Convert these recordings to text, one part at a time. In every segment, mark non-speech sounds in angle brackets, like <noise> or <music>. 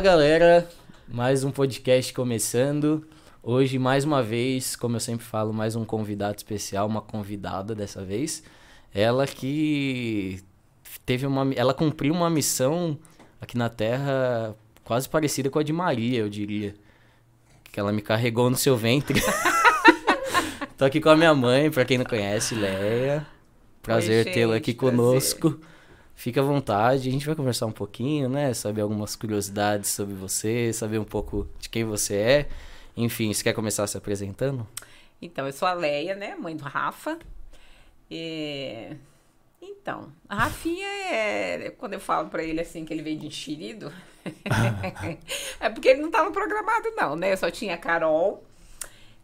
Fala galera, mais um podcast começando. Hoje, mais uma vez, como eu sempre falo, mais um convidado especial, uma convidada dessa vez. Ela que teve uma. Ela cumpriu uma missão aqui na Terra quase parecida com a de Maria, eu diria. Que ela me carregou no seu ventre. <laughs> Tô aqui com a minha mãe, pra quem não conhece, Leia. Prazer tê-la aqui prazer. conosco. Fica à vontade, a gente vai conversar um pouquinho, né? Saber algumas curiosidades sobre você, saber um pouco de quem você é. Enfim, você quer começar se apresentando? Então, eu sou a Leia, né? Mãe do Rafa. E... Então, a Rafinha é. Quando eu falo pra ele assim que ele veio de enxerido, <laughs> é porque ele não tava programado, não, né? Eu só tinha a Carol.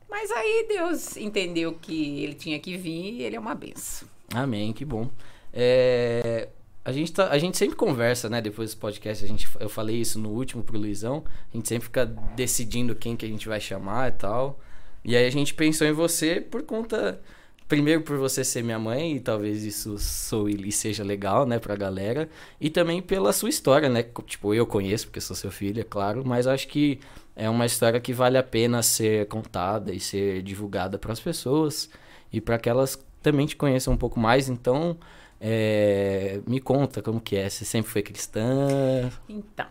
Mas aí Deus entendeu que ele tinha que vir e ele é uma benção. Amém, que bom. É, a, gente tá, a gente sempre conversa, né? Depois do podcast, a gente, eu falei isso no último pro Luizão. A gente sempre fica decidindo quem que a gente vai chamar e tal. E aí a gente pensou em você por conta. Primeiro por você ser minha mãe, e talvez isso sou e seja legal, né, pra galera. E também pela sua história, né? Tipo, eu conheço, porque sou seu filho, é claro, mas acho que é uma história que vale a pena ser contada e ser divulgada para as pessoas e para que elas também te conheçam um pouco mais. Então, é, me conta como que é. Você sempre foi cristã? Então,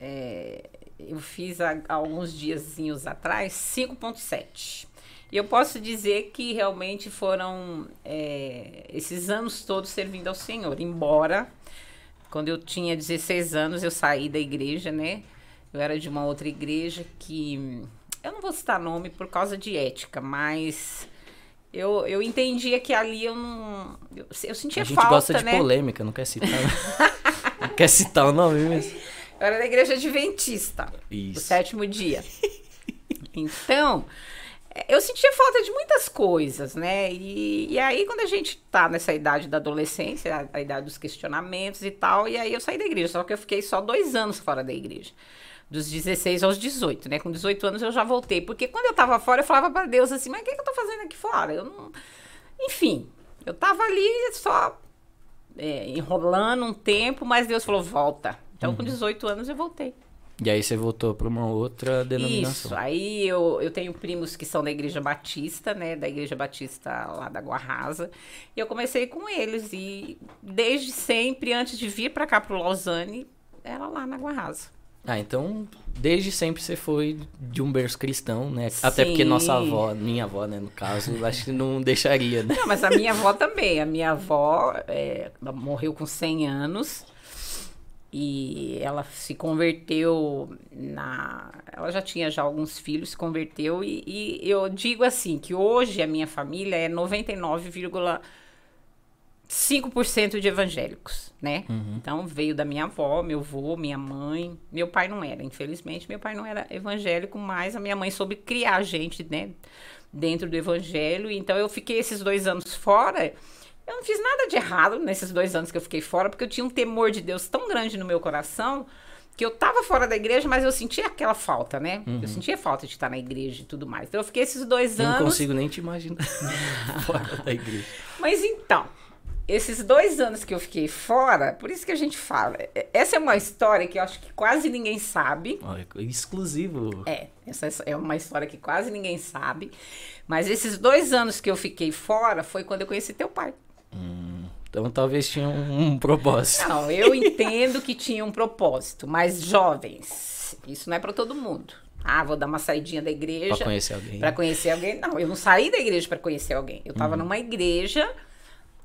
é, eu fiz há alguns diazinhos atrás 5.7. E eu posso dizer que realmente foram é, esses anos todos servindo ao Senhor. Embora, quando eu tinha 16 anos, eu saí da igreja, né? Eu era de uma outra igreja que. Eu não vou citar nome por causa de ética, mas eu, eu entendia que ali eu não. Eu, eu sentia a gente falta, gosta de né? polêmica, não quer citar. não quer citar o nome mesmo. Eu era da igreja adventista. Isso. sétimo dia. Então, eu sentia falta de muitas coisas, né? E, e aí, quando a gente tá nessa idade da adolescência, a, a idade dos questionamentos e tal, e aí eu saí da igreja. Só que eu fiquei só dois anos fora da igreja. Dos 16 aos 18, né? Com 18 anos eu já voltei. Porque quando eu tava fora, eu falava para Deus assim, mas o que, que eu tô fazendo aqui fora? Eu não. Enfim, eu tava ali só é, enrolando um tempo, mas Deus falou, volta. Então, com 18 anos, eu voltei. E aí você voltou para uma outra denominação. Isso, aí eu, eu tenho primos que são da Igreja Batista, né? Da Igreja Batista lá da Guarrasa. E eu comecei com eles. E desde sempre, antes de vir para cá pro Lausanne, era lá na Guarrasa. Ah, então desde sempre você foi de um berço cristão, né? Até porque Sim. nossa avó, minha avó, né, no caso, acho que não <laughs> deixaria, né? Não, mas a minha avó também. A minha avó é, morreu com 100 anos. E ela se converteu na. Ela já tinha já alguns filhos, se converteu. E, e eu digo assim: que hoje a minha família é 99,5% de evangélicos, né? Então veio da minha avó, meu avô, minha mãe. Meu pai não era, infelizmente, meu pai não era evangélico, mas a minha mãe soube criar a gente, né? Dentro do evangelho. Então eu fiquei esses dois anos fora. Eu não fiz nada de errado nesses dois anos que eu fiquei fora, porque eu tinha um temor de Deus tão grande no meu coração que eu tava fora da igreja, mas eu sentia aquela falta, né? Eu sentia falta de estar na igreja e tudo mais. Então eu fiquei esses dois Eu anos. não consigo nem te imaginar <laughs> fora da igreja. Mas então, esses dois anos que eu fiquei fora, por isso que a gente fala. é- Essa é uma história que eu acho que quase ninguém sabe. Olha, exclusivo. É, essa é uma história que quase ninguém sabe. Mas esses dois anos que eu fiquei fora foi quando eu conheci teu pai. Então talvez tinha um, um <laughs> propósito. Não, eu entendo que tinha um propósito, mas jovens, isso não é para todo mundo. Ah, vou dar uma saidinha da igreja Pra conhecer alguém. para conhecer alguém. Não, eu não saí da igreja para conhecer alguém. Eu estava numa igreja,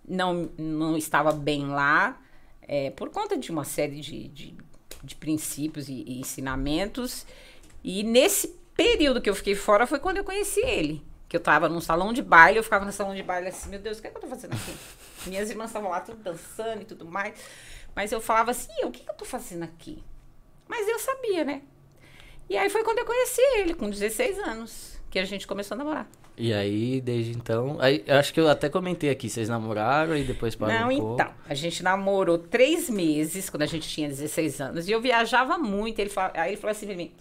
não, não estava bem lá, é, por conta de uma série de, de, de princípios e, e ensinamentos. E nesse período que eu fiquei fora foi quando eu conheci ele. Que eu tava num salão de baile, eu ficava no salão de baile assim, meu Deus, o que, é que eu tô fazendo aqui? <laughs> Minhas irmãs estavam lá tudo dançando e tudo mais. Mas eu falava assim, "E eu, o que, que eu tô fazendo aqui? Mas eu sabia, né? E aí foi quando eu conheci ele, com 16 anos, que a gente começou a namorar. E aí, desde então. Aí, eu acho que eu até comentei aqui, vocês namoraram e depois parou Não, um pouco. então. A gente namorou três meses, quando a gente tinha 16 anos. E eu viajava muito. Ele fala- aí ele falou assim pra mim: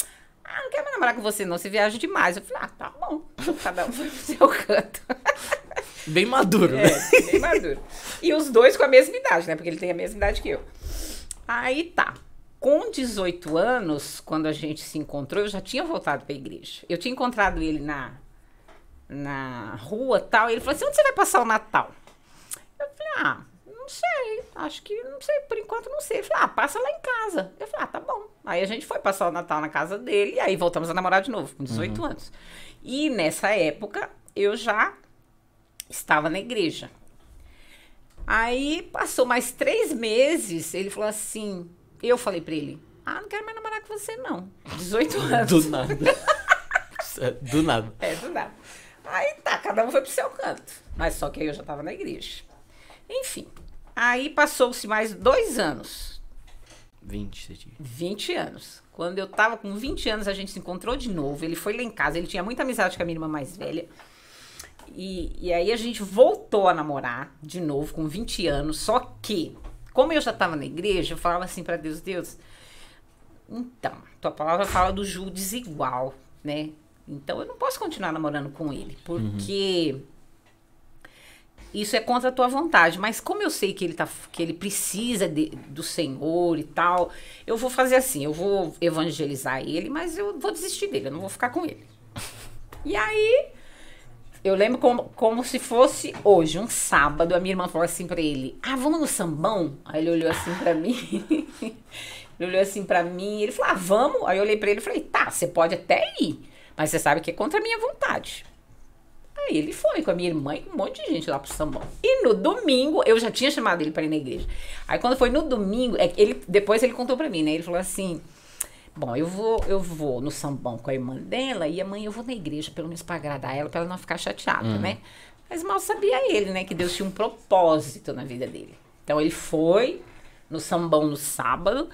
Ah, não quero mais namorar com você, não. Você viaja demais. Eu falei: Ah, tá bom. <laughs> Cada um foi pro seu canto. <laughs> Bem maduro, né? É, bem maduro. E os dois com a mesma idade, né? Porque ele tem a mesma idade que eu. Aí tá. Com 18 anos, quando a gente se encontrou, eu já tinha voltado para a igreja. Eu tinha encontrado ele na, na rua tal. E ele falou assim: onde você vai passar o Natal? Eu falei: ah, não sei. Acho que não sei, por enquanto não sei. Ele falou: ah, passa lá em casa. Eu falei: ah, tá bom. Aí a gente foi passar o Natal na casa dele e aí voltamos a namorar de novo, com 18 uhum. anos. E nessa época eu já estava na igreja. Aí passou mais três meses, ele falou assim. Eu falei pra ele: Ah, não quero mais namorar com você, não. 18 anos. Do nada. <laughs> do nada. É, do nada. Aí tá, cada um foi pro seu canto. Mas só que aí eu já tava na igreja. Enfim. Aí passou-se mais dois anos. 20, você tinha. 20 anos. Quando eu tava com 20 anos, a gente se encontrou de novo. Ele foi lá em casa, ele tinha muita amizade com a minha irmã mais velha. E, e aí a gente voltou a namorar de novo com 20 anos. Só que, como eu já tava na igreja, eu falava assim para Deus, Deus, então, tua palavra fala do Ju desigual, né? Então eu não posso continuar namorando com ele, porque uhum. isso é contra a tua vontade. Mas como eu sei que ele, tá, que ele precisa de, do Senhor e tal, eu vou fazer assim, eu vou evangelizar ele, mas eu vou desistir dele, eu não vou ficar com ele. E aí, eu lembro como, como se fosse hoje, um sábado, a minha irmã falou assim pra ele: Ah, vamos no sambão? Aí ele olhou assim pra mim. <laughs> ele olhou assim pra mim, ele falou: Ah, vamos? Aí eu olhei pra ele e falei: Tá, você pode até ir. Mas você sabe que é contra a minha vontade. Aí ele foi com a minha irmã e um monte de gente lá pro sambão. E no domingo, eu já tinha chamado ele para ir na igreja. Aí quando foi no domingo, é, ele, depois ele contou para mim, né? Ele falou assim: Bom, eu vou, eu vou no sambão com a irmã dela e amanhã eu vou na igreja, pelo menos para agradar ela, para ela não ficar chateada, uhum. né? Mas mal sabia ele, né, que Deus tinha um propósito na vida dele. Então ele foi no sambão no sábado,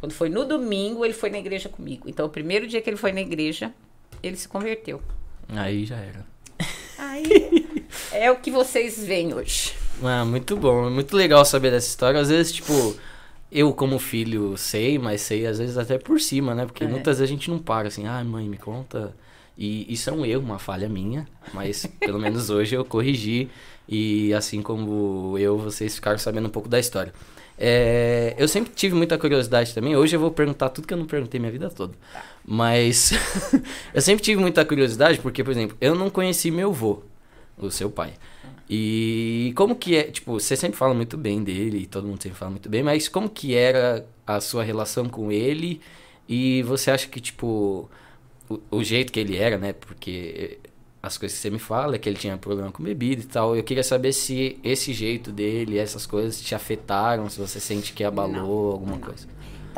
quando foi no domingo, ele foi na igreja comigo. Então o primeiro dia que ele foi na igreja, ele se converteu. Aí já era. Aí <laughs> é o que vocês veem hoje. Ah, muito bom, muito legal saber dessa história. Às vezes, tipo, eu como filho sei, mas sei às vezes até por cima, né? Porque é. muitas vezes a gente não para assim, ah, mãe, me conta. E isso é um erro, uma falha minha, mas <laughs> pelo menos hoje eu corrigi e assim como eu, vocês ficaram sabendo um pouco da história. É, eu sempre tive muita curiosidade também. Hoje eu vou perguntar tudo que eu não perguntei minha vida toda. Mas <laughs> eu sempre tive muita curiosidade porque, por exemplo, eu não conheci meu avô, o seu pai. E como que é, tipo, você sempre fala muito bem dele, e todo mundo sempre fala muito bem, mas como que era a sua relação com ele? E você acha que, tipo, o, o jeito que ele era, né? Porque as coisas que você me fala é que ele tinha problema com bebida e tal. Eu queria saber se esse jeito dele, essas coisas te afetaram, se você sente que abalou não, alguma não. coisa.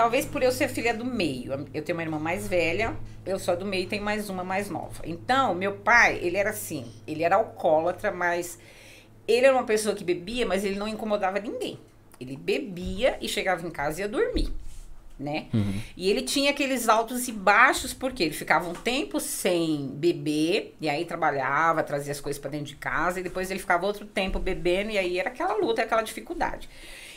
Talvez por eu ser filha do meio. Eu tenho uma irmã mais velha, eu sou do meio e tenho mais uma mais nova. Então, meu pai, ele era assim, ele era alcoólatra, mas ele era uma pessoa que bebia, mas ele não incomodava ninguém. Ele bebia e chegava em casa e ia dormir, né? Uhum. E ele tinha aqueles altos e baixos, porque ele ficava um tempo sem beber, e aí trabalhava, trazia as coisas para dentro de casa, e depois ele ficava outro tempo bebendo, e aí era aquela luta, aquela dificuldade.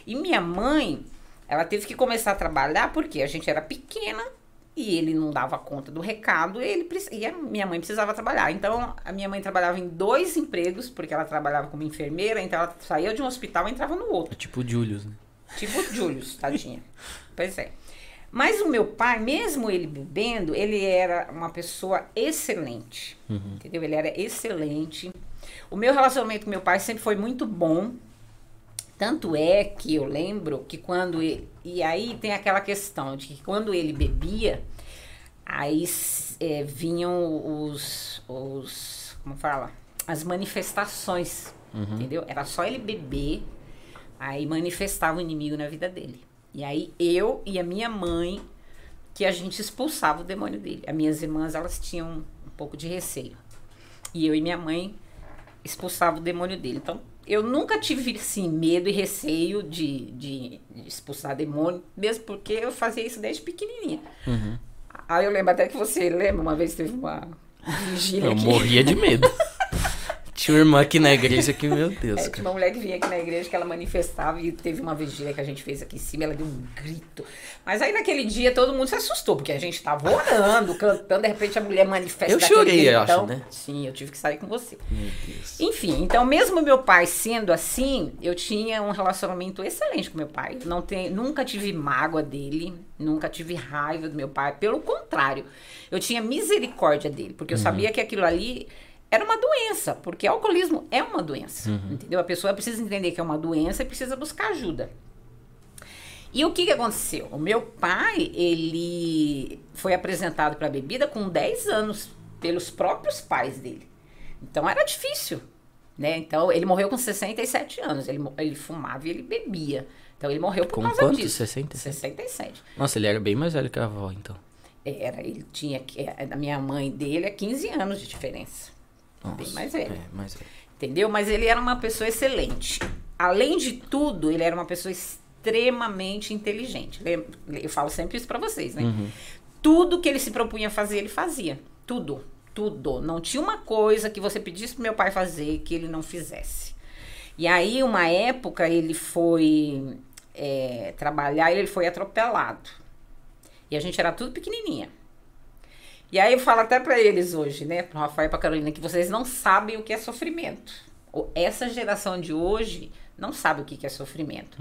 E minha mãe, ela teve que começar a trabalhar porque a gente era pequena, e ele não dava conta do recado, ele e a minha mãe precisava trabalhar. Então, a minha mãe trabalhava em dois empregos, porque ela trabalhava como enfermeira, então ela saía de um hospital e entrava no outro. É tipo o Julius, né? Tipo o Julius, <laughs> tadinha. pois é. Mas o meu pai, mesmo ele bebendo, ele era uma pessoa excelente. Uhum. Entendeu? Ele era excelente. O meu relacionamento com meu pai sempre foi muito bom. Tanto é que eu lembro que quando ele. E aí tem aquela questão de que quando ele bebia, aí é, vinham os, os. Como fala? As manifestações. Uhum. Entendeu? Era só ele beber, aí manifestava o inimigo na vida dele. E aí eu e a minha mãe, que a gente expulsava o demônio dele. As minhas irmãs, elas tinham um pouco de receio. E eu e minha mãe expulsava o demônio dele. Então, eu nunca tive assim, medo e receio de, de, de, expulsar demônio, mesmo porque eu fazia isso desde pequenininha. Uhum. Aí eu lembro até que você lembra, uma vez teve uma vigília. Eu aqui. morria de medo. <laughs> Tinha uma irmã aqui na igreja que, meu Deus. É, tinha uma mulher que vinha aqui na igreja que ela manifestava e teve uma vigília que a gente fez aqui em cima. Ela deu um grito. Mas aí naquele dia todo mundo se assustou, porque a gente tava orando, cantando, de repente a mulher manifesta Eu chorei, eu acho, né? Sim, eu tive que sair com você. Meu Deus. Enfim, então mesmo meu pai sendo assim, eu tinha um relacionamento excelente com meu pai. Não tem, nunca tive mágoa dele, nunca tive raiva do meu pai. Pelo contrário, eu tinha misericórdia dele, porque eu sabia que aquilo ali era uma doença, porque alcoolismo é uma doença, entendeu? A pessoa precisa entender que é uma doença e precisa buscar ajuda. E o que, que aconteceu? O meu pai, ele foi apresentado para a bebida com 10 anos pelos próprios pais dele. Então era difícil, né? Então ele morreu com 67 anos. Ele, ele fumava e ele bebia. Então ele morreu por Com causa quantos? disso. 67? 67. Nossa, ele era bem mais velho que a avó, então. Era, ele tinha da minha mãe dele é 15 anos de diferença. Nossa, Bem mais velho. É, mais velho. Entendeu? Mas ele era uma pessoa excelente. Além de tudo, ele era uma pessoa extremamente inteligente. Eu falo sempre isso pra vocês, né? Tudo que ele se propunha fazer, ele fazia. Tudo. Tudo. Não tinha uma coisa que você pedisse pro meu pai fazer que ele não fizesse. E aí, uma época, ele foi é, trabalhar e ele foi atropelado. E a gente era tudo pequenininha. E aí eu falo até pra eles hoje, né, pro Rafael e pra Carolina, que vocês não sabem o que é sofrimento. Essa geração de hoje não sabe o que é sofrimento.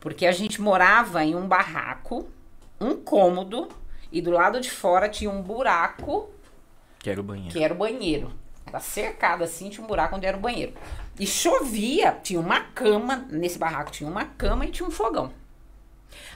Porque a gente morava em um barraco, um cômodo, e do lado de fora tinha um buraco Que era o banheiro. que era o banheiro. Era cercado assim, tinha um buraco onde era o banheiro. E chovia, tinha uma cama, nesse barraco tinha uma cama e tinha um fogão.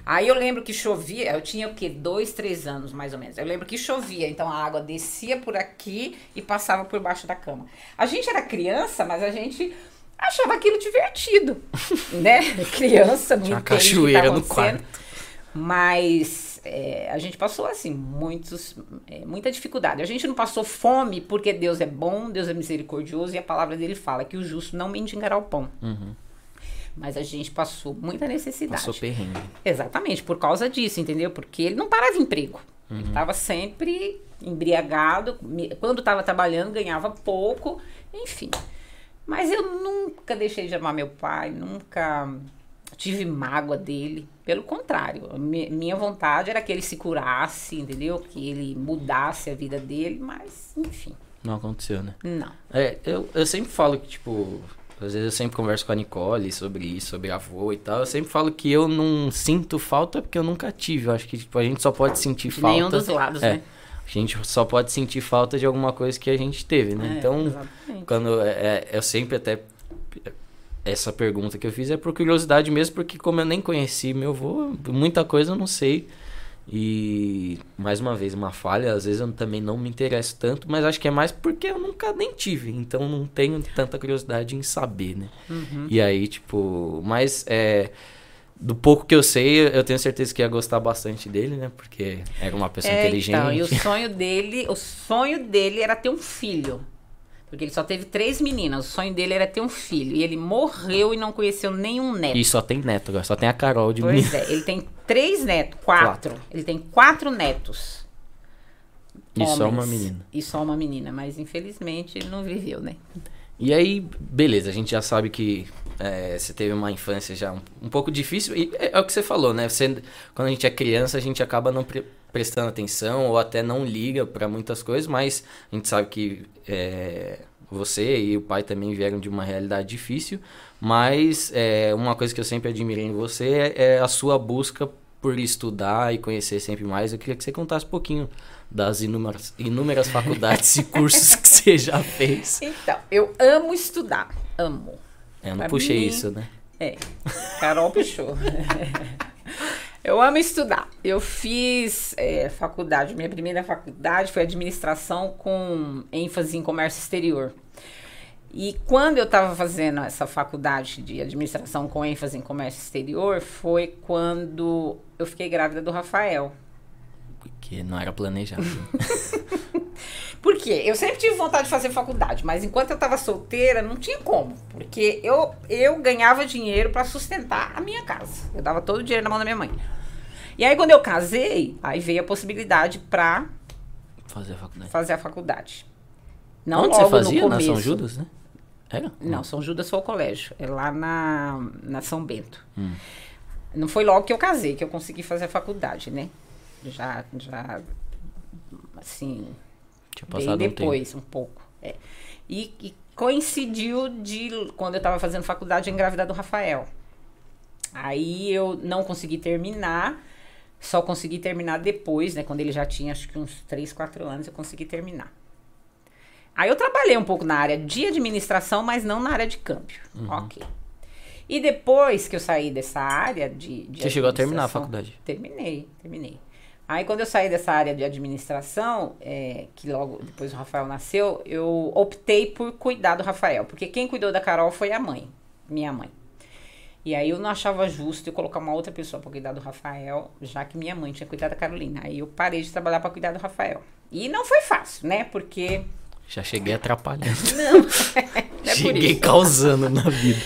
Aí eu lembro que chovia, eu tinha o quê? Dois, três anos mais ou menos. Eu lembro que chovia, então a água descia por aqui e passava por baixo da cama. A gente era criança, mas a gente achava aquilo divertido, <laughs> né? Criança, não Tinha uma tá cachoeira no acontecendo. quarto. Mas é, a gente passou, assim, muitos, é, muita dificuldade. A gente não passou fome porque Deus é bom, Deus é misericordioso e a palavra dele fala que o justo não mendigará o pão. Mas a gente passou muita necessidade. Passou perrengue. Exatamente, por causa disso, entendeu? Porque ele não parava em emprego. Ele estava sempre embriagado. Quando estava trabalhando, ganhava pouco, enfim. Mas eu nunca deixei de amar meu pai, nunca tive mágoa dele. Pelo contrário, minha vontade era que ele se curasse, entendeu? Que ele mudasse a vida dele, mas, enfim, Não aconteceu, né? não. É, eu, eu sempre falo que, tipo, às vezes eu sempre converso com a Nicole sobre isso, sobre avô e tal. Eu sempre falo que eu não sinto falta porque eu nunca tive. Eu acho que, tipo, a gente só pode sentir De falta. nenhum dos lados, é, né? A gente só pode sentir falta de alguma coisa que a gente teve, né? É, então, exatamente. quando é, é, eu sempre até essa pergunta que eu fiz é por curiosidade mesmo, porque como eu nem conheci meu avô, muita coisa eu não sei. E mais uma vez, uma falha, às vezes eu também não me interesso tanto, mas acho que é mais porque eu nunca nem tive, então não tenho tanta curiosidade em saber, né? Uhum. E aí, tipo, mas é do pouco que eu sei, eu tenho certeza que ia gostar bastante dele, né? Porque era uma pessoa É, inteligente. Então, e o sonho dele, o sonho dele era ter um filho. Porque ele só teve três meninas. O sonho dele era ter um filho. E ele morreu e não conheceu nenhum neto. E só tem neto agora, só tem a Carol de Pois é, ele tem três netos, quatro. Ele tem quatro netos. E só uma menina. E só uma menina, mas infelizmente ele não viveu, né? E aí, beleza, a gente já sabe que é, você teve uma infância já um, um pouco difícil. E é, é o que você falou, né? Você, quando a gente é criança, a gente acaba não pre- prestando atenção ou até não liga pra muitas coisas, mas a gente sabe que é, você e o pai também vieram de uma realidade difícil. Mas é, uma coisa que eu sempre admirei em você é, é a sua busca por estudar e conhecer sempre mais. Eu queria que você contasse um pouquinho das inúmeras, inúmeras faculdades e <laughs> cursos que você já fez. Então, eu amo estudar. Amo. É, Eu não Pra puxei mim- isso, né? É, Carol puxou. <laughs> Eu amo estudar. Eu fiz é, faculdade. Minha primeira faculdade foi administração com ênfase em comércio exterior. E quando eu estava fazendo essa faculdade de administração com ênfase em comércio exterior, foi quando eu fiquei grávida do Rafael. Porque não era planejado. <laughs> Por quê? Eu sempre tive vontade de fazer faculdade, mas enquanto eu estava solteira, não tinha como. Porque eu, eu ganhava dinheiro para sustentar a minha casa. Eu dava todo o dinheiro na mão da minha mãe. E aí, quando eu casei, aí veio a possibilidade para Fazer a faculdade. fazer a faculdade. Não Onde você fazia? Na. São Judas, né? Era? Não, São Judas foi o colégio. É lá na, na São Bento. Hum. Não foi logo que eu casei que eu consegui fazer a faculdade, né? Já, já, assim, Tinha bem passado um tempo. depois, um, pouco. é. E, e coincidiu de, quando eu estava fazendo faculdade, eu engravidar do Rafael. Aí eu não consegui terminar, só consegui terminar depois, né? Quando ele já tinha, acho que uns 3, 4 anos, eu consegui terminar. Aí eu trabalhei um pouco na área de administração, mas não na área de câmbio. Uhum. Ok. E depois que eu saí dessa área de, de Você chegou a terminar a faculdade? Terminei, terminei. Aí quando eu saí dessa área de administração, é, que logo depois o Rafael nasceu, eu optei por cuidar do Rafael. Porque quem cuidou da Carol foi a mãe, minha mãe. E aí eu não achava justo eu colocar uma outra pessoa para cuidar do Rafael, já que minha mãe tinha cuidado da Carolina. Aí eu parei de trabalhar para cuidar do Rafael. E não foi fácil, né? Porque. Já cheguei atrapalhando. <laughs> Não, é por cheguei causando na vida.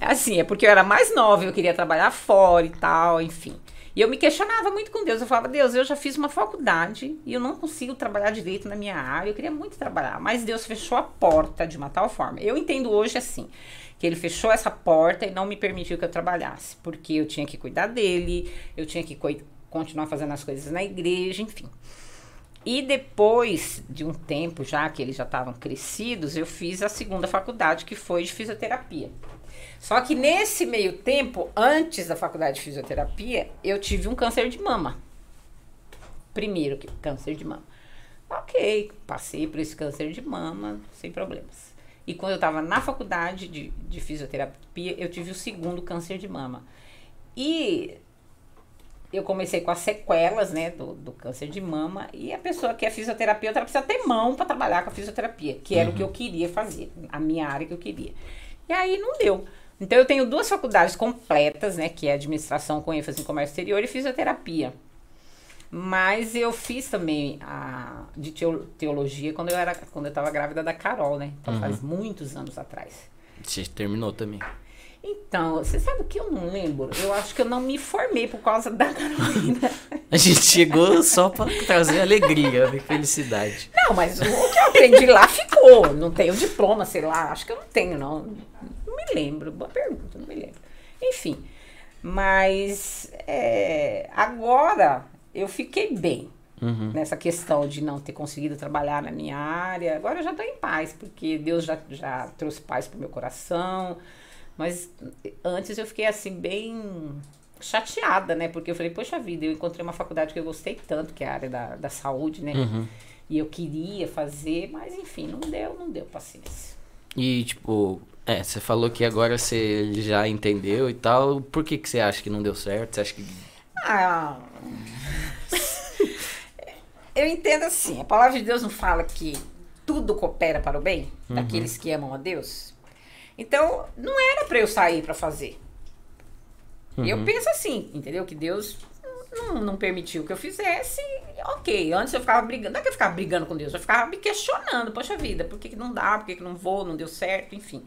Assim, é porque eu era mais nova, eu queria trabalhar fora e tal, enfim. E eu me questionava muito com Deus. Eu falava, Deus, eu já fiz uma faculdade e eu não consigo trabalhar direito na minha área. Eu queria muito trabalhar, mas Deus fechou a porta de uma tal forma. Eu entendo hoje assim, que ele fechou essa porta e não me permitiu que eu trabalhasse, porque eu tinha que cuidar dele, eu tinha que continuar fazendo as coisas na igreja, enfim. E depois de um tempo já que eles já estavam crescidos, eu fiz a segunda faculdade, que foi de fisioterapia. Só que nesse meio tempo, antes da faculdade de fisioterapia, eu tive um câncer de mama. Primeiro câncer de mama. Ok, passei por esse câncer de mama sem problemas. E quando eu estava na faculdade de, de fisioterapia, eu tive o segundo câncer de mama. E eu comecei com as sequelas, né, do, do câncer de mama. E a pessoa que é fisioterapeuta, ela precisa ter mão para trabalhar com a fisioterapia, que era o que eu queria fazer, a minha área que eu queria. E aí não deu. Então eu tenho duas faculdades completas, né, que é administração com ênfase em comércio exterior e fisioterapia. Mas eu fiz também a de teo- teologia quando eu era quando eu estava grávida da Carol, né? Então faz muitos anos atrás. Você terminou também. Então, você sabe o que eu não lembro? Eu acho que eu não me formei por causa da Carolina. <laughs> A gente chegou só pra trazer alegria e felicidade. Não, mas o que eu aprendi lá ficou. Não tenho diploma, sei lá. Acho que eu não tenho, não. Não me lembro. Boa pergunta, não me lembro. Enfim. Mas é, agora eu fiquei bem Uhum. nessa questão de não ter conseguido trabalhar na minha área. Agora eu já estou em paz, porque Deus já, já trouxe paz para o meu coração. Mas antes eu fiquei assim, bem chateada, né? Porque eu falei, poxa vida, eu encontrei uma faculdade que eu gostei tanto, que é a área da, da saúde, né? Uhum. E eu queria fazer, mas enfim, não deu, não deu paciência. E, tipo, é, você falou que agora você já entendeu e tal. Por que, que você acha que não deu certo? Você acha que. Ah. <laughs> Eu entendo assim, a palavra de Deus não fala que tudo coopera para o bem daqueles que amam a Deus. Então, não era para eu sair para fazer. Eu penso assim, entendeu? Que Deus não, não permitiu que eu fizesse. Ok, antes eu ficava brigando. Não é que eu ficava brigando com Deus, eu ficava me questionando. Poxa vida, por que, que não dá? Por que, que não vou? Não deu certo? Enfim.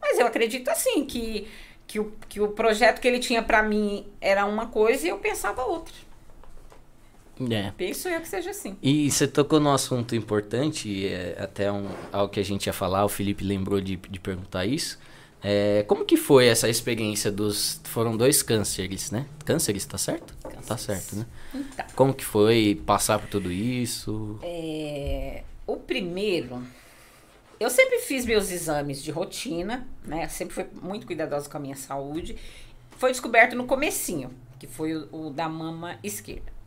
Mas eu acredito assim, que, que, o, que o projeto que ele tinha pra mim era uma coisa e eu pensava outra. É. Penso eu que seja assim. E você tocou num assunto importante, é até um, algo que a gente ia falar, o Felipe lembrou de, de perguntar isso. É, como que foi essa experiência dos. Foram dois cânceres, né? Cânceres, tá certo? Tá Cânceres. certo, né? Então, Como que foi passar por tudo isso? é, o primeiro, eu sempre fiz meus exames de rotina, né? Sempre fui muito cuidadosa com a minha saúde. Foi descoberto no comecinho, que foi o, o da mama esquerda.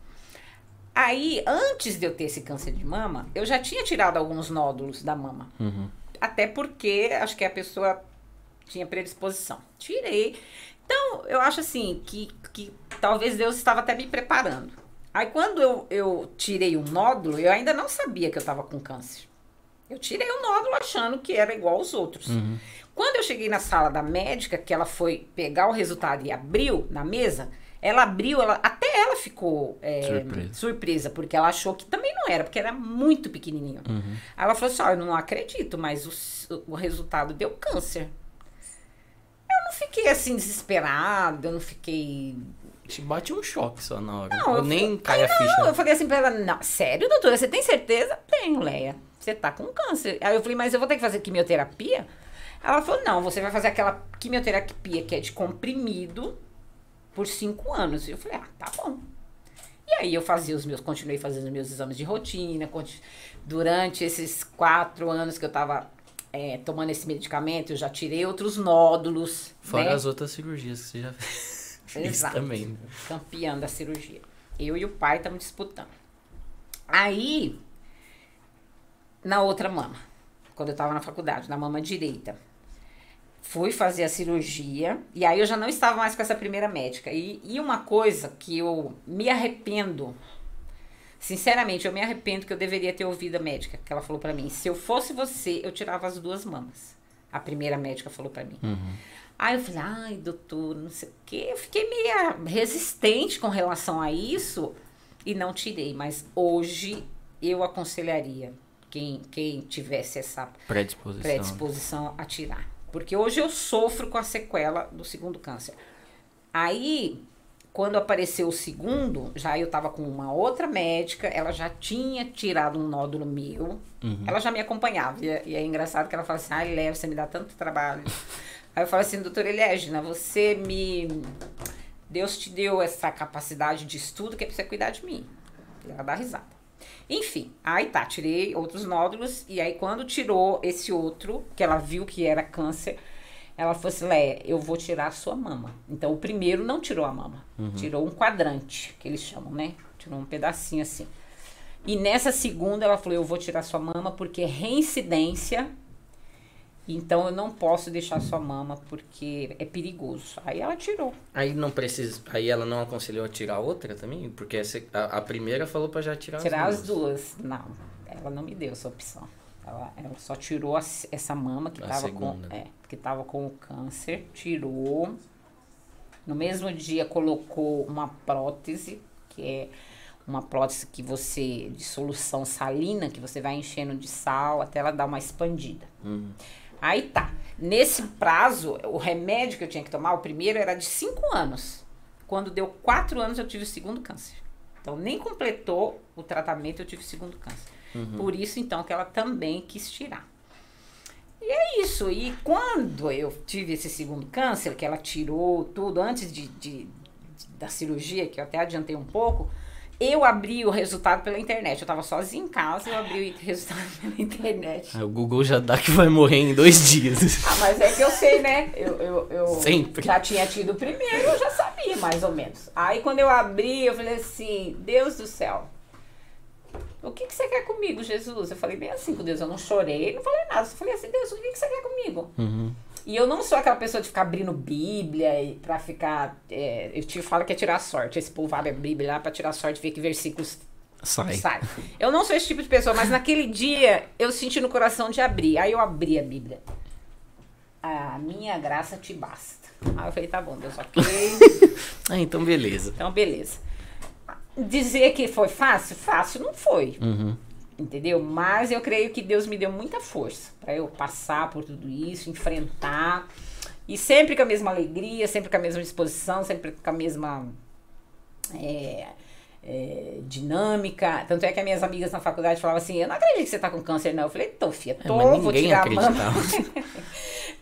Aí, antes de eu ter esse câncer de mama, eu já tinha tirado alguns nódulos da mama. Uhum. Até porque acho que a pessoa tinha predisposição. Tirei. Então, eu acho assim que, que talvez Deus estava até me preparando. Aí, quando eu, eu tirei o nódulo, eu ainda não sabia que eu estava com câncer. Eu tirei o nódulo achando que era igual aos outros. Quando eu cheguei na sala da médica, que ela foi pegar o resultado e abriu na mesa, ela abriu, ela, até ela ficou é, Surpresa. surpresa, porque ela achou que também não era, porque era muito pequenininho. Uhum. Aí ela falou assim: ó, eu não acredito, mas o, o resultado deu câncer. Eu não fiquei assim desesperada, eu não fiquei. Te bate um choque só na hora. Não, eu eu nem fu- cai a ficha. Não, eu falei assim pra ela: não, sério, doutora, você tem certeza? Tenho, Leia. Você tá com câncer. Aí eu falei: mas eu vou ter que fazer quimioterapia? Ela falou: não, você vai fazer aquela quimioterapia que é de comprimido por cinco anos. E eu falei, ah, tá bom. E aí eu fazia os meus, continuei fazendo os meus exames de rotina. Durante esses quatro anos que eu tava é, tomando esse medicamento, eu já tirei outros nódulos. Fora né? as outras cirurgias que você já fez <laughs> Exato. também. né? Campeã da cirurgia. Eu e o pai estamos disputando. Aí, na outra mama, quando eu estava na faculdade, na mama direita, fui fazer a cirurgia e aí eu já não estava mais com essa primeira médica. E, e uma coisa que eu me arrependo, sinceramente, eu me arrependo que eu deveria ter ouvido a médica, que ela falou pra mim: se eu fosse você, eu tirava as duas mamas. A primeira médica falou pra mim. Aí eu falei, ai, doutor, não sei o quê. Eu fiquei meio resistente com relação a isso e não tirei. Mas hoje eu aconselharia quem, quem tivesse essa Predisposição. predisposição a tirar. Porque hoje eu sofro com a sequela do segundo câncer. Aí, quando apareceu o segundo, já eu tava com uma outra médica, ela já tinha tirado um nódulo meu, ela já me acompanhava. E, é- e é engraçado que ela fala assim, ai, Léo, você me dá tanto trabalho. <laughs> Aí eu falo assim, doutora Elegina, você me... Deus te deu essa capacidade de estudo que é pra você cuidar de mim. E ela dá risada. Enfim, aí tá, tirei outros nódulos, e aí quando tirou esse outro, que ela viu que era câncer, ela falou assim, Lé, eu vou tirar a sua mama. Então o primeiro não tirou a mama, tirou um quadrante, que eles chamam, né? Tirou um pedacinho assim. E nessa segunda ela falou, eu vou tirar sua mama porque é reincidência, então eu não posso deixar sua mama porque é perigoso. Aí ela tirou. Aí não precisa. Aí ela não aconselhou a tirar outra também? Porque essa- a, a primeira falou pra já tirar, Tirar as as duas. duas. Não, ela não me deu essa opção. Ela, ela só tirou as- essa mama que A estava com, é, que tava com o câncer, tirou. No mesmo dia colocou uma prótese, que é uma prótese que você, de solução salina, que você vai enchendo de sal até ela dar uma expandida. Aí tá. Nesse prazo, o remédio que eu tinha que tomar, o primeiro era de 5 anos. Quando deu 4 anos, eu tive o segundo câncer. Então, nem completou o tratamento, eu tive o segundo câncer. Por isso, então, que ela também quis tirar. E é isso. E quando eu tive esse segundo câncer, que ela tirou tudo antes de- de- da cirurgia, que eu até adiantei um pouco, eu abri o resultado pela internet. Eu tava sozinha em casa, eu abri o <laughs> resultado pela internet. Aí o Google já dá que vai morrer em dois <laughs> dias. Ah, mas é que eu sei, né? Eu, eu, eu Sempre. já tinha tido o primeiro, eu já sabia, mais ou menos. Aí quando eu abri, eu falei assim, Deus do céu. O que, que você quer comigo, Jesus? Eu falei bem assim com Deus. Eu não chorei, não falei nada. Eu falei assim, Deus, o que, que você quer comigo? E eu não sou aquela pessoa de ficar abrindo Bíblia e pra ficar. é, eu te falo que é tirar sorte. Esse povo abre a Bíblia lá pra tirar sorte, ver que versículos Sai. sai. Eu não sou esse tipo de pessoa, mas naquele dia eu senti no coração de abrir. Aí eu abri a Bíblia. A minha graça te basta. Aí eu falei, tá bom, Deus, ok. <laughs> Ah, então beleza. Então, beleza. Dizer que foi fácil? Fácil não foi. Uhum. Entendeu? Mas eu creio que Deus me deu muita força para eu passar por tudo isso, enfrentar. E sempre com a mesma alegria, sempre com a mesma disposição, sempre com a mesma é, é, dinâmica. Tanto é que as minhas amigas na faculdade falavam assim: Eu não acredito que você tá com câncer, não. Eu falei: Tô, filha, É, tô, mas vou tirar a mama. acreditava. <laughs>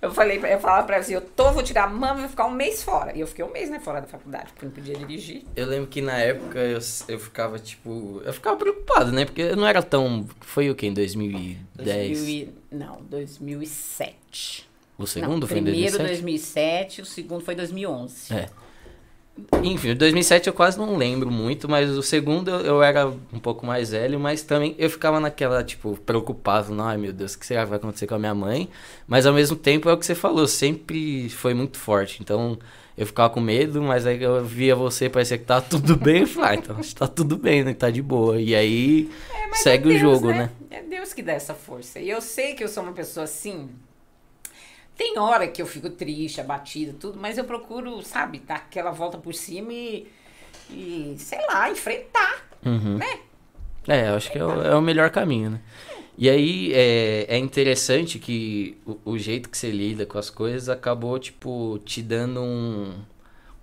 Eu falei, eu falava pra ela assim: Eu tô, vou tirar a mama e vou ficar um mês fora. E eu fiquei um mês, né, fora da faculdade, porque eu não podia dirigir. Eu lembro que na época eu, eu ficava, tipo. Eu ficava preocupado, né? Porque eu não era tão. Foi o quê? Em 2010? 2000 e- não, 2007. O segundo não, foi em primeiro 2007? 2007, o segundo foi 2011. É. Enfim, 2007 eu quase não lembro muito, mas o segundo eu, era um pouco mais velho, mas também eu ficava naquela, tipo, preocupado, não, ai meu Deus, o que será que vai acontecer com a minha mãe? Mas ao mesmo tempo é o que você falou, sempre foi muito forte, então eu ficava com medo, mas aí eu via você, parecia que tava tudo bem, eu falei, ah, então acho que tá tudo bem, né, tá de boa, e aí É, mas segue é o Deus, jogo, né? É Deus que dá essa força. E eu sei que eu sou uma pessoa assim. Tem hora que eu fico triste, abatida, tudo, mas eu procuro, sabe, dar aquela volta por cima e, e sei lá, enfrentar, Uhum. né? É, eu acho que é o, é o melhor caminho, né? E aí é, é interessante que o, o jeito que você lida com as coisas acabou, tipo, te dando um,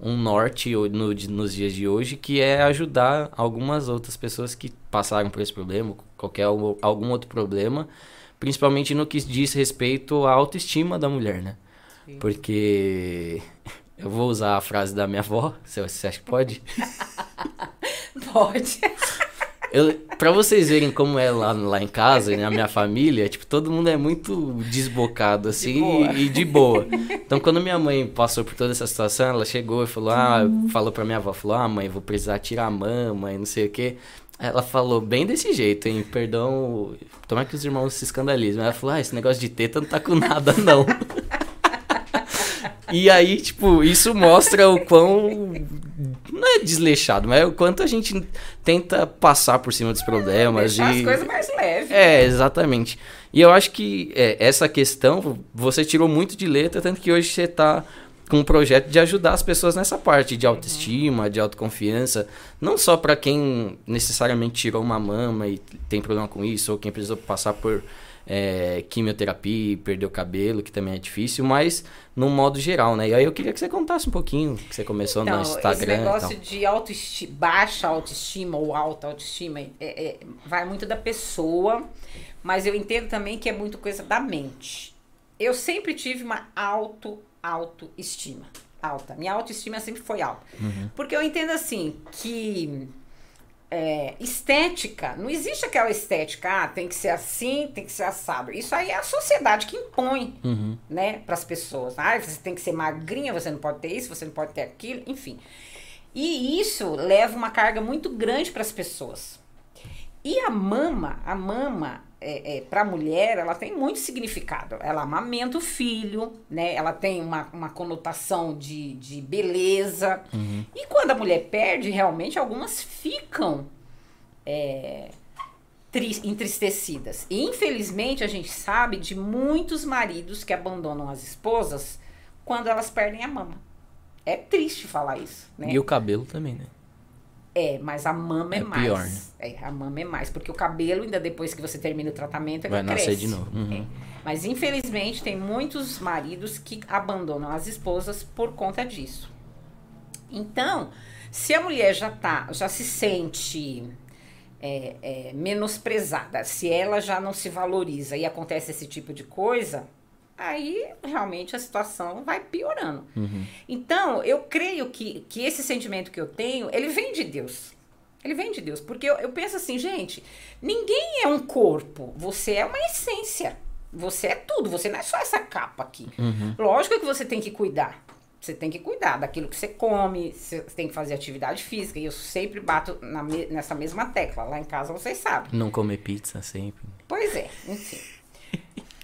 um norte no, nos dias de hoje, que é ajudar algumas outras pessoas que passaram por esse problema, qualquer al- algum outro problema, principalmente no que diz respeito à autoestima da mulher, né? Porque <laughs> Eu vou usar a frase da minha avó, você acha que pode? <laughs> pode. <laughs> Eu, pra vocês verem como é lá, lá em casa, na minha família, tipo, todo mundo é muito desbocado, assim, de e, e, de boa. Então, quando minha mãe passou por toda essa situação, ela chegou e falou, ah, falou pra minha avó, falou, ah, mãe, vou precisar tirar a mama e não sei o quê. Ela falou bem desse jeito, hein? Perdão, tomara que os irmãos se escandalizem. Ela falou, ah, esse negócio de teta não tá com nada, não. e aí, tipo, isso mostra o quão. Não é desleixado, mas é o quanto a gente tenta passar por cima dos problemas. Deixar e... as coisas mais leves. É, exatamente. E eu acho que é, essa questão, você tirou muito de letra, tanto que hoje você tá com um projeto de ajudar as pessoas nessa parte de autoestima, de autoconfiança, não só para quem necessariamente tirou uma mama e tem problema com isso, ou quem precisou passar por é, quimioterapia e perdeu cabelo, que também é difícil, mas no modo geral, né? E aí eu queria que você contasse um pouquinho que você começou então, no Instagram. Esse negócio de autoestima, baixa autoestima ou alta autoestima é, é, vai muito da pessoa, mas eu entendo também que é muito coisa da mente. Eu sempre tive uma auto autoestima alta. Minha autoestima sempre foi alta. Uhum. Porque eu entendo assim que é, estética, não existe aquela estética, ah, tem que ser assim, tem que ser assado. Isso aí é a sociedade que impõe, uhum. né, para as pessoas. Ah, você tem que ser magrinha, você não pode ter isso, você não pode ter aquilo, enfim. E isso leva uma carga muito grande para as pessoas. E a mama, a mama, é, é, para a mulher, ela tem muito significado. Ela amamenta o filho, né? Ela tem uma, uma conotação de, de beleza. Uhum. E quando a mulher perde, realmente, algumas ficam é, entristecidas. E, infelizmente, a gente sabe de muitos maridos que abandonam as esposas quando elas perdem a mama. É triste falar isso, né? E o cabelo também, né? É, mas a mama é, é mais. Pior, né? É, a mama é mais. Porque o cabelo, ainda depois que você termina o tratamento, ele Vai cresce. nascer de novo. Uhum. É. Mas, infelizmente, tem muitos maridos que abandonam as esposas por conta disso. Então, se a mulher já tá, já se sente é, é, menosprezada, se ela já não se valoriza e acontece esse tipo de coisa, aí realmente a situação vai piorando. Uhum. Então, eu creio que, que esse sentimento que eu tenho, ele vem de Deus. Ele vem de Deus. Porque eu, eu penso assim, gente, ninguém é um corpo. Você é uma essência. Você é tudo. Você não é só essa capa aqui. Uhum. Lógico que você tem que cuidar. Você tem que cuidar daquilo que você come, você tem que fazer atividade física. E eu sempre bato na, nessa mesma tecla. Lá em casa vocês sabem. Não comer pizza sempre. Pois é, enfim.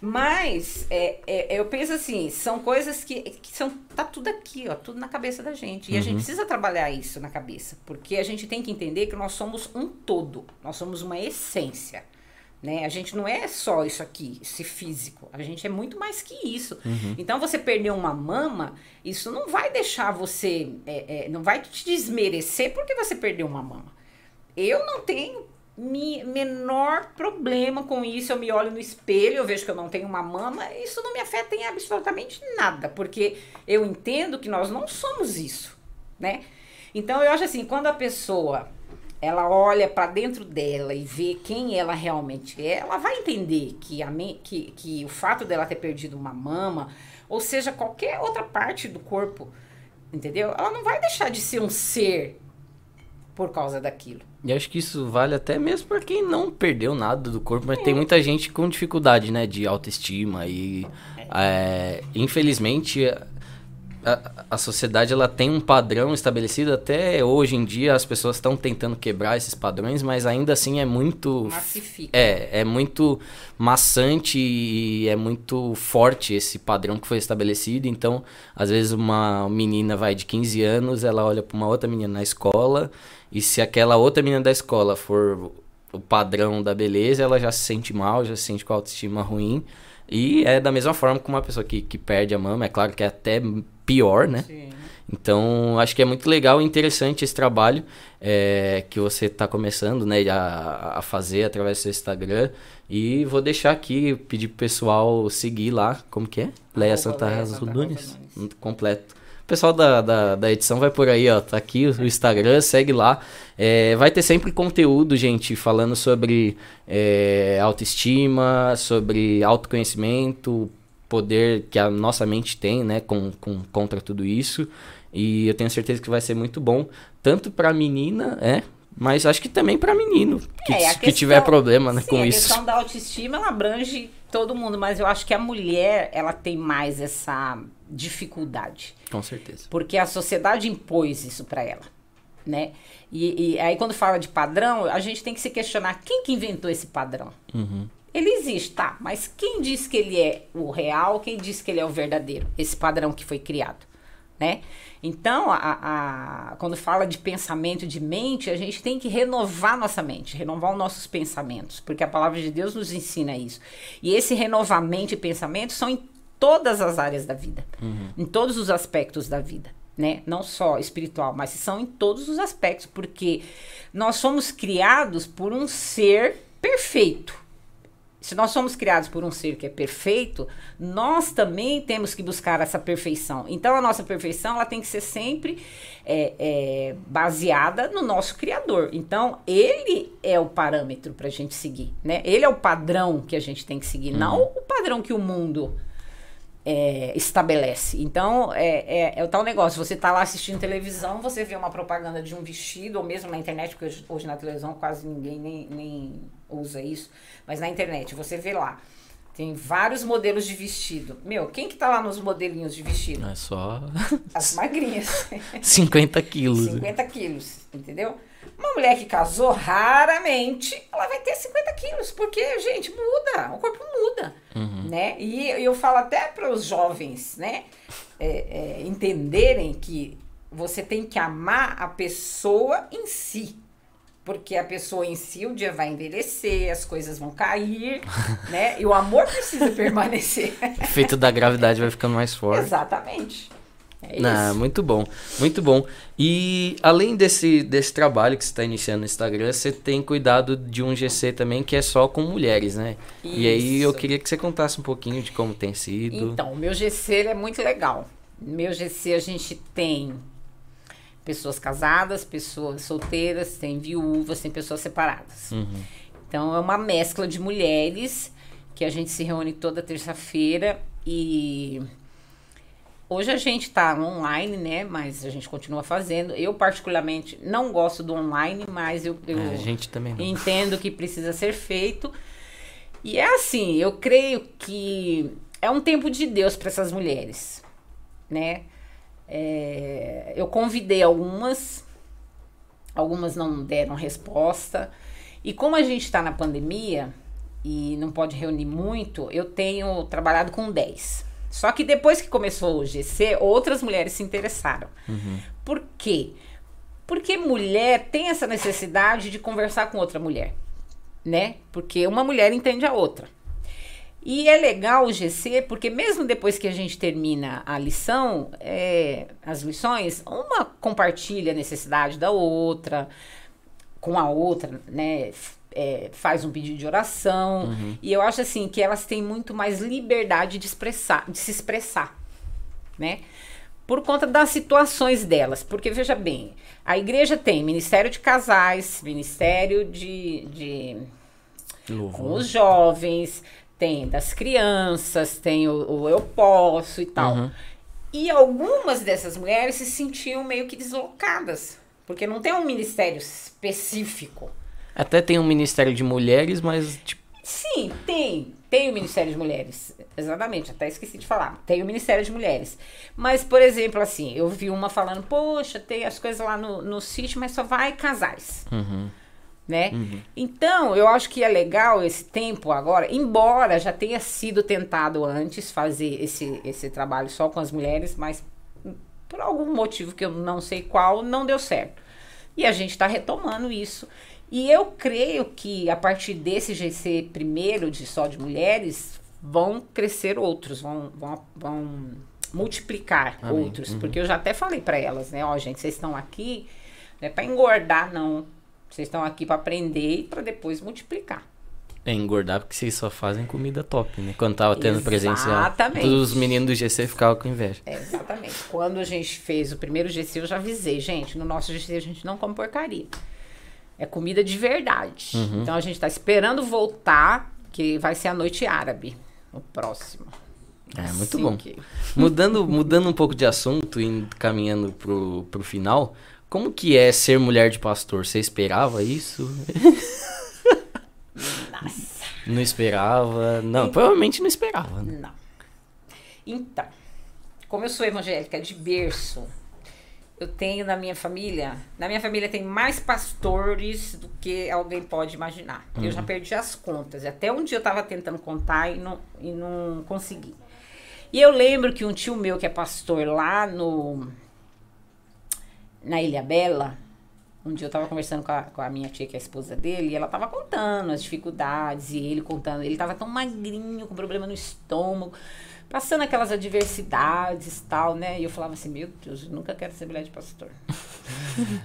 Mas é, é, eu penso assim, são coisas que, que são. Tá tudo aqui, ó, tudo na cabeça da gente. E uhum. a gente precisa trabalhar isso na cabeça. Porque a gente tem que entender que nós somos um todo. Nós somos uma essência. Né? A gente não é só isso aqui, esse físico. A gente é muito mais que isso. Uhum. Então, você perder uma mama, isso não vai deixar você. É, é, não vai te desmerecer porque você perdeu uma mama. Eu não tenho mi, menor problema com isso. Eu me olho no espelho, eu vejo que eu não tenho uma mama, isso não me afeta em absolutamente nada, porque eu entendo que nós não somos isso, né? Então eu acho assim, quando a pessoa ela olha para dentro dela e vê quem ela realmente é, ela vai entender que, a me, que, que o fato dela ter perdido uma mama, ou seja, qualquer outra parte do corpo, entendeu? Ela não vai deixar de ser um ser por causa daquilo. E acho que isso vale até mesmo para quem não perdeu nada do corpo, mas é. tem muita gente com dificuldade, né, de autoestima e é, infelizmente a, a, sociedade ela tem um padrão estabelecido até hoje em dia as pessoas estão tentando quebrar esses padrões mas ainda assim é muito Massifica. é é muito maçante e é muito forte esse padrão que foi estabelecido então às vezes uma menina vai de 15 anos ela olha para uma outra menina na escola e se aquela outra menina da escola for o padrão da beleza, ela já se sente mal, já se sente com a autoestima ruim. E é da mesma forma com uma pessoa que, que perde a mama, é claro que é até pior, né? Sim. Então, acho que é muito legal e interessante esse trabalho é, que você está começando né, a, a, fazer através do seu Instagram. E vou deixar aqui, pedir pro pessoal seguir lá, como que é? Leia Santa Rosa Nunes, completo pessoal da, da, da, edição vai por aí, ó. Tá aqui o Instagram, segue lá. É, vai ter sempre conteúdo, gente, falando sobre é, autoestima, sobre autoconhecimento, poder que a nossa mente tem, né, com, com, contra tudo isso. E eu tenho certeza que vai ser muito bom, tanto pra menina, é, mas acho que também para menino que, É, a que questão- tiver problema né, Sim, com a isso. questão da autoestima, ela abrange todo mundo, mas eu acho que a mulher, ela tem mais essa dificuldade. Com certeza. Porque a sociedade impôs isso pra ela, né? E, e aí quando fala de padrão, a gente tem que se questionar quem que inventou esse padrão. Uhum. Ele existe, tá? Mas quem diz que ele é o real? Quem diz que ele é o verdadeiro? Esse padrão que foi criado, né? Então, a, a- quando fala de pensamento, de mente, a gente tem que renovar nossa mente, renovar os nossos pensamentos, porque a palavra de Deus nos ensina isso. E esse renovamento e pensamento são todas as áreas da vida, em todos os aspectos da vida. Né? Não só espiritual, mas são em todos os aspectos, porque nós somos criados por um ser perfeito. Se nós somos criados por um ser que é perfeito, nós também temos que buscar essa perfeição. Então, a nossa perfeição ela tem que ser sempre é, é, baseada no nosso Criador. Então, ele é o parâmetro para a gente seguir, né? Ele é o padrão que a gente tem que seguir, não o padrão que o mundo é, estabelece. Então, é, é, é o tal negócio. Você tá lá assistindo televisão, você vê uma propaganda de um vestido, ou mesmo na internet, porque hoje, hoje na televisão quase ninguém nem, nem usa isso, mas na internet você vê lá. Tem vários modelos de vestido. Meu, quem que tá lá nos modelinhos de vestido? É só As magrinhas. <laughs> 50 quilos. 50 quilos, entendeu? Uma mulher que casou, raramente ela vai ter 50 quilos, porque, gente, muda, o corpo muda, né? E eu falo até para os jovens, né, é, é, entenderem que você tem que amar a pessoa em si. Porque a pessoa em si um dia vai envelhecer, as coisas vão cair, <laughs> né? E o amor precisa permanecer. O efeito da gravidade vai ficando mais forte. Exatamente. É isso. Ah, muito bom, muito bom. E além desse, desse trabalho que você está iniciando no Instagram, você tem cuidado de um GC também que é só com mulheres, né? E aí eu Isso. queria que você contasse um pouquinho de como tem sido. Então, o meu GC é muito legal. Meu GC a gente tem pessoas casadas, pessoas solteiras, tem viúvas, tem pessoas separadas. Uhum. Então é uma mescla de mulheres que a gente se reúne toda terça-feira e hoje a gente tá online, né? Mas a gente continua fazendo. Eu particularmente não gosto do online, mas eu, eu É, a gente também não. entendo que precisa ser feito. E é assim, eu creio que é um tempo de Deus para essas mulheres, né? É, eu convidei algumas, algumas não deram resposta. E como a gente está na pandemia e não pode reunir muito, eu tenho trabalhado com 10. Só que depois que começou o GC, outras mulheres se interessaram. Por quê? Porque mulher tem essa necessidade de conversar com outra mulher, né? Porque uma mulher entende a outra. E é legal o GC, porque mesmo depois que a gente termina a lição, é, as lições, uma compartilha a necessidade da outra, com a outra, né? É, faz um pedido de oração. E eu acho assim que elas têm muito mais liberdade de expressar, de se expressar, né? Por conta das situações delas. Porque, veja bem, a igreja tem ministério de casais, ministério de- de com os jovens, tem das crianças, tem o, o eu posso e tal. Uhum. E algumas dessas mulheres se sentiam meio que deslocadas, porque não tem um ministério específico. Até tem um ministério de mulheres, mas tipo, Sim, tem. Tem o Ministério de Mulheres. Exatamente, até esqueci de falar. Tem o Ministério de Mulheres. Mas, por exemplo, assim, eu vi uma falando, poxa, tem as coisas lá no, no sítio, mas só vai casais. uhum, né? Então, eu acho que é legal esse tempo agora, embora já tenha sido tentado antes fazer esse, esse trabalho só com as mulheres, mas hum, por algum motivo que eu não sei qual, não deu certo. E a gente está retomando isso. E eu creio que a partir desse GC primeiro, de só de mulheres, vão crescer outros, vão, vão, vão multiplicar Amém. outros. Porque eu já até falei para elas, né? Ó, gente, vocês estão aqui não é para engordar, não. Vocês estão aqui para aprender e para depois multiplicar. é engordar porque vocês só fazem comida top, né? Quando tava tendo presencial. Exatamente. Os meninos do GC ficavam com inveja. É, exatamente. Quando a gente fez o primeiro GC, eu já avisei, gente, no nosso GC a gente não come porcaria. É comida de verdade. Então a gente tá esperando voltar, que vai ser a noite árabe, o próximo. É, muito Assim bom. que- <laughs> Mudando, mudando um pouco de assunto e caminhando pro, pro final, como que é ser mulher de pastor? Você esperava isso? Nossa, Não esperava? Não, provavelmente não esperava, né? não. Então, como eu sou evangélica de berço, eu tenho na minha família, na minha família tem mais pastores do que alguém pode imaginar. Eu já perdi as contas. Até um dia eu tava tentando contar e não, e não consegui. E eu lembro que um tio meu que é pastor lá no na Ilha Bela, um dia eu tava conversando com a, com a minha tia, que é a esposa dele, e ela tava contando as dificuldades, e ele contando, ele tava tão magrinho, com problema no estômago, passando aquelas adversidades e tal, né? E eu falava assim, meu Deus, eu nunca quero ser mulher de pastor.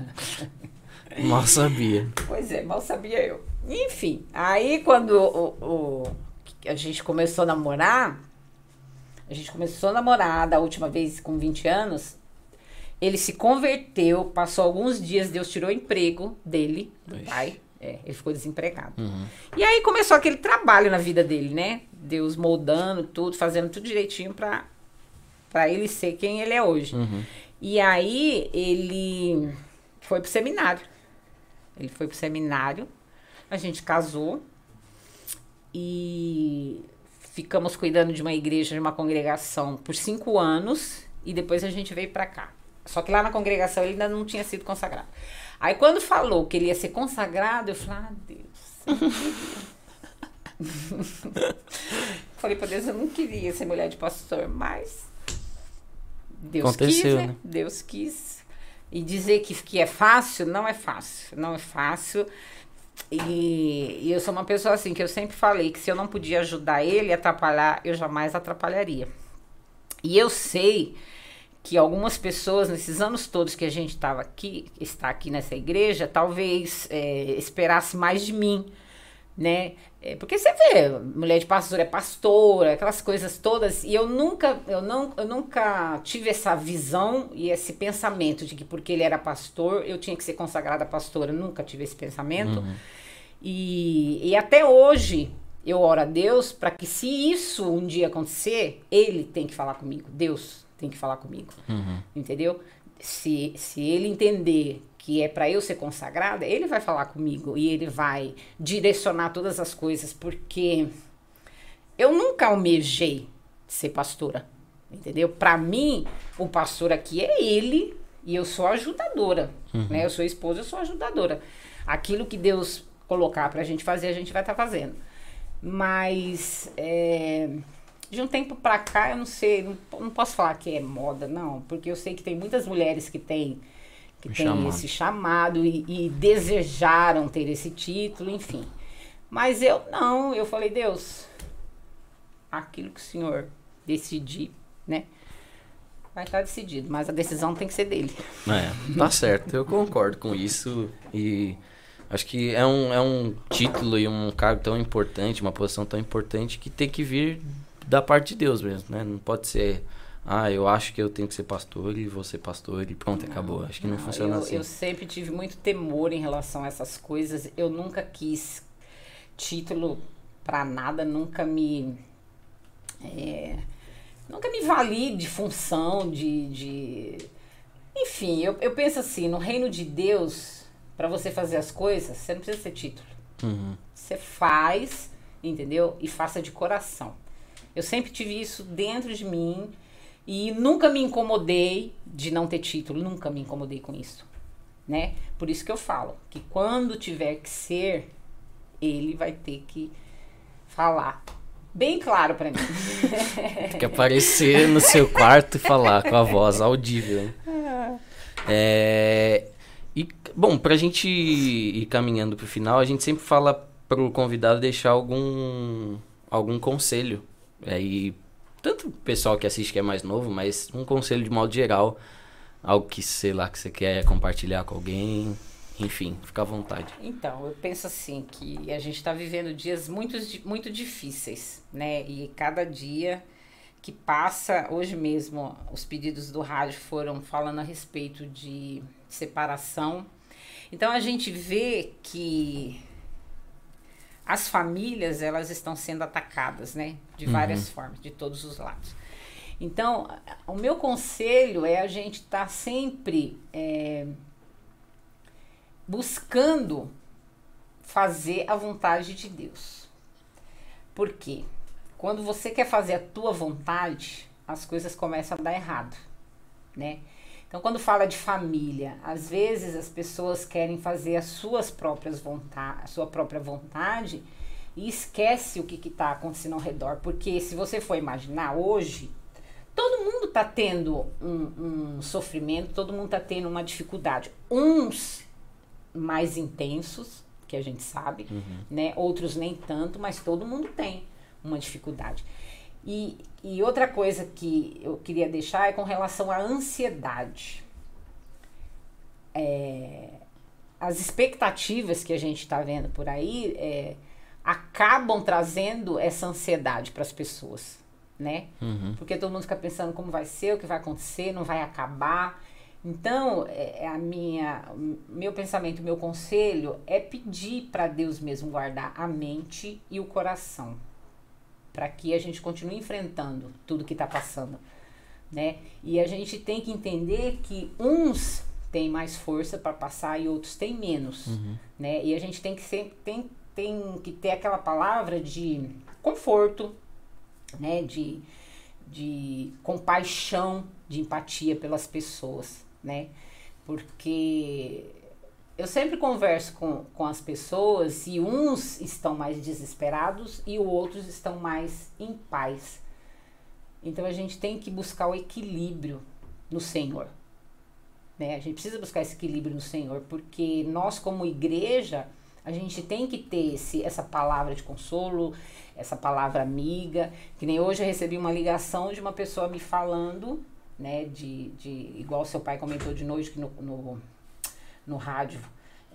<laughs> Mal sabia. Pois é, mal sabia eu. Enfim, aí quando o, o- a gente começou a namorar, a gente começou a namorar da última vez com 20 anos, ele se converteu, passou alguns dias, Deus tirou o emprego dele, do Ixi. pai. É, ele ficou desempregado. Uhum. E aí começou aquele trabalho na vida dele, né? Deus moldando tudo, fazendo tudo direitinho pra, pra ele ser quem ele é hoje. Uhum. E aí ele foi pro seminário. Ele foi pro seminário, a gente casou e ficamos cuidando de uma igreja, de uma congregação por cinco anos e depois a gente veio pra cá. Só que lá na congregação ele ainda não tinha sido consagrado. Aí quando falou que ele ia ser consagrado, eu falei, ah, Deus. eu não queria." falei pra Deus, eu não queria ser mulher de pastor, mas Deus quis, Aconteceu, né? né? Deus quis. E dizer que, que é fácil, não é fácil. Não é fácil. E, e eu sou uma pessoa assim, que eu sempre falei que se eu não podia ajudar ele a atrapalhar, eu jamais atrapalharia. E eu sei que algumas pessoas, nesses anos todos que a gente estava aqui, está aqui nessa igreja, talvez é, esperasse mais de mim, né? É, porque você vê, mulher de pastor é pastora, aquelas coisas todas, e eu nunca, eu não, eu nunca tive essa visão e esse pensamento de que porque ele era pastor, eu tinha que ser consagrada pastora, nunca tive esse pensamento. E, e até hoje eu oro a Deus para que se isso um dia acontecer, ele tem que falar comigo, Deus tem que falar comigo, Uhum. entendeu? Se, se ele entender que é para eu ser consagrada, ele vai falar comigo e ele vai direcionar todas as coisas, porque eu nunca almejei ser pastora, entendeu? Para mim, o pastor aqui é ele e eu sou ajudadora, né? Eu sou esposa, eu sou ajudadora. Aquilo que Deus colocar pra gente fazer, a gente vai estar fazendo. Mas é, de um tempo pra cá, eu não sei, não, não posso falar que é moda, não, porque eu sei que tem muitas mulheres que têm que têm chamado. esse chamado e, e desejaram ter esse título, enfim. Mas eu não, eu falei, Deus, aquilo que o Senhor decidir, né? Vai estar decidido, mas a decisão tem que ser dele. É, tá certo, eu concordo com isso e acho que é um, é um título e um cargo tão importante, uma posição tão importante que tem que vir da parte de Deus mesmo, né? Não pode ser, ah, eu acho que eu tenho que ser pastor e vou ser pastor e pronto, acabou. Acho que não, funciona eu, assim. eu sempre tive muito temor em relação a essas coisas. Eu nunca quis título pra nada, nunca me. é, nunca me vali de função, de. de- enfim, eu, eu penso assim: no reino de Deus, pra você fazer as coisas, você não precisa ter título. Uhum. Você faz, entendeu? E faça de coração. Eu sempre tive isso dentro de mim e nunca me incomodei de não ter título, nunca me incomodei com isso, né? Por isso que eu falo que quando tiver que ser, ele vai ter que falar bem claro pra mim. <laughs> Tem que aparecer no seu quarto e falar com a voz audível. né? É, e, bom, pra gente ir caminhando pro final, a gente sempre fala pro convidado deixar algum, algum conselho. É, e tanto o pessoal que assiste que é mais novo, mas um conselho de modo geral. Algo que, sei lá, que você quer compartilhar com alguém. Enfim, fica à vontade. Então, eu penso assim que a gente está vivendo dias muito, muito difíceis, né? E cada dia que passa, hoje mesmo, os pedidos do rádio foram falando a respeito de separação. Então a gente vê que as famílias elas estão sendo atacadas, né? De várias formas, de todos os lados. Então, o meu conselho é a gente estar tá sempre é, buscando fazer a vontade de Deus. Por quê? Quando você quer fazer a tua vontade, as coisas começam a dar errado, né? Então, quando fala de família, às vezes as pessoas querem fazer as suas próprias vontade, a sua própria vontade e esquece o que está acontecendo ao redor. Porque se você for imaginar hoje, todo mundo está tendo um, um, sofrimento, todo mundo está tendo uma dificuldade. Uns mais intensos, que a gente sabe, uhum. né? Outros nem tanto, mas todo mundo tem uma dificuldade. E, e outra coisa que eu queria deixar é com relação à ansiedade. É, as expectativas que a gente está vendo por aí é, acabam trazendo essa ansiedade para as pessoas, né? Uhum. Porque todo mundo fica pensando como vai ser, o que vai acontecer, não vai acabar. Então, é, é a minha, meu pensamento, meu conselho é pedir para Deus mesmo guardar a mente e o coração para que a gente continue enfrentando tudo que está passando, né? E a gente tem que entender que uns têm mais força para passar e outros têm menos, uhum. né? E a gente tem que sempre tem, tem que ter aquela palavra de conforto, né? De, de compaixão, de empatia pelas pessoas, né? Porque eu sempre converso com, com as pessoas e uns estão mais desesperados e outros estão mais em paz. Então a gente tem que buscar o equilíbrio no Senhor. Né? A gente precisa buscar esse equilíbrio no Senhor, porque nós, como igreja, a gente tem que ter esse, essa palavra de consolo, essa palavra amiga. Que nem hoje eu recebi uma ligação de uma pessoa me falando, né, de, de igual seu pai comentou de noite que no, no no rádio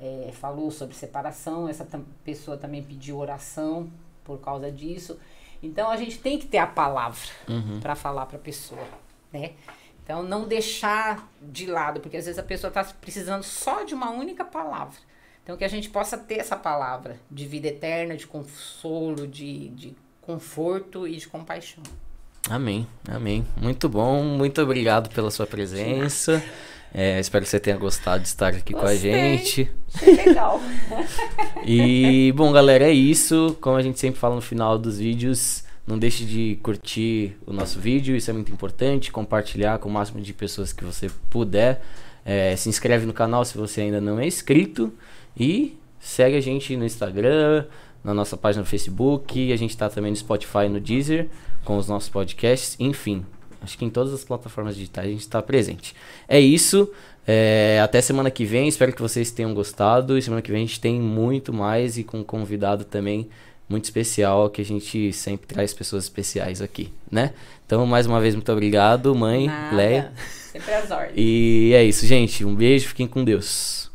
é, falou sobre separação, essa pessoa também pediu oração por causa disso. Então a gente tem que ter a palavra uhum. para falar para a pessoa, né? Então não deixar de lado, porque às vezes a pessoa está precisando só de uma única palavra. Então que a gente possa ter essa palavra de vida eterna, de consolo, de, de conforto e de compaixão. Amém, amém. Muito bom, muito obrigado pela sua presença. É, espero que você tenha gostado de estar aqui Gostei. com a gente. legal. <laughs> e, bom, galera, é isso. Como a gente sempre fala no final dos vídeos, não deixe de curtir o nosso vídeo, isso é muito importante. Compartilhar com o máximo de pessoas que você puder. É, se inscreve no canal se você ainda não é inscrito. E segue a gente no Instagram, na nossa página no Facebook. A gente está também no Spotify e no Deezer com os nossos podcasts. Enfim, Acho que em todas as plataformas digitais a gente está presente. É isso. É, até semana que vem. Espero que vocês tenham gostado. E semana que vem a gente tem muito mais e com um convidado também muito especial que a gente sempre traz pessoas especiais aqui, né? Então, mais uma vez, muito obrigado, mãe, Nada. Leia. Sempre as ordens. E é isso, gente. Um beijo, fiquem com Deus.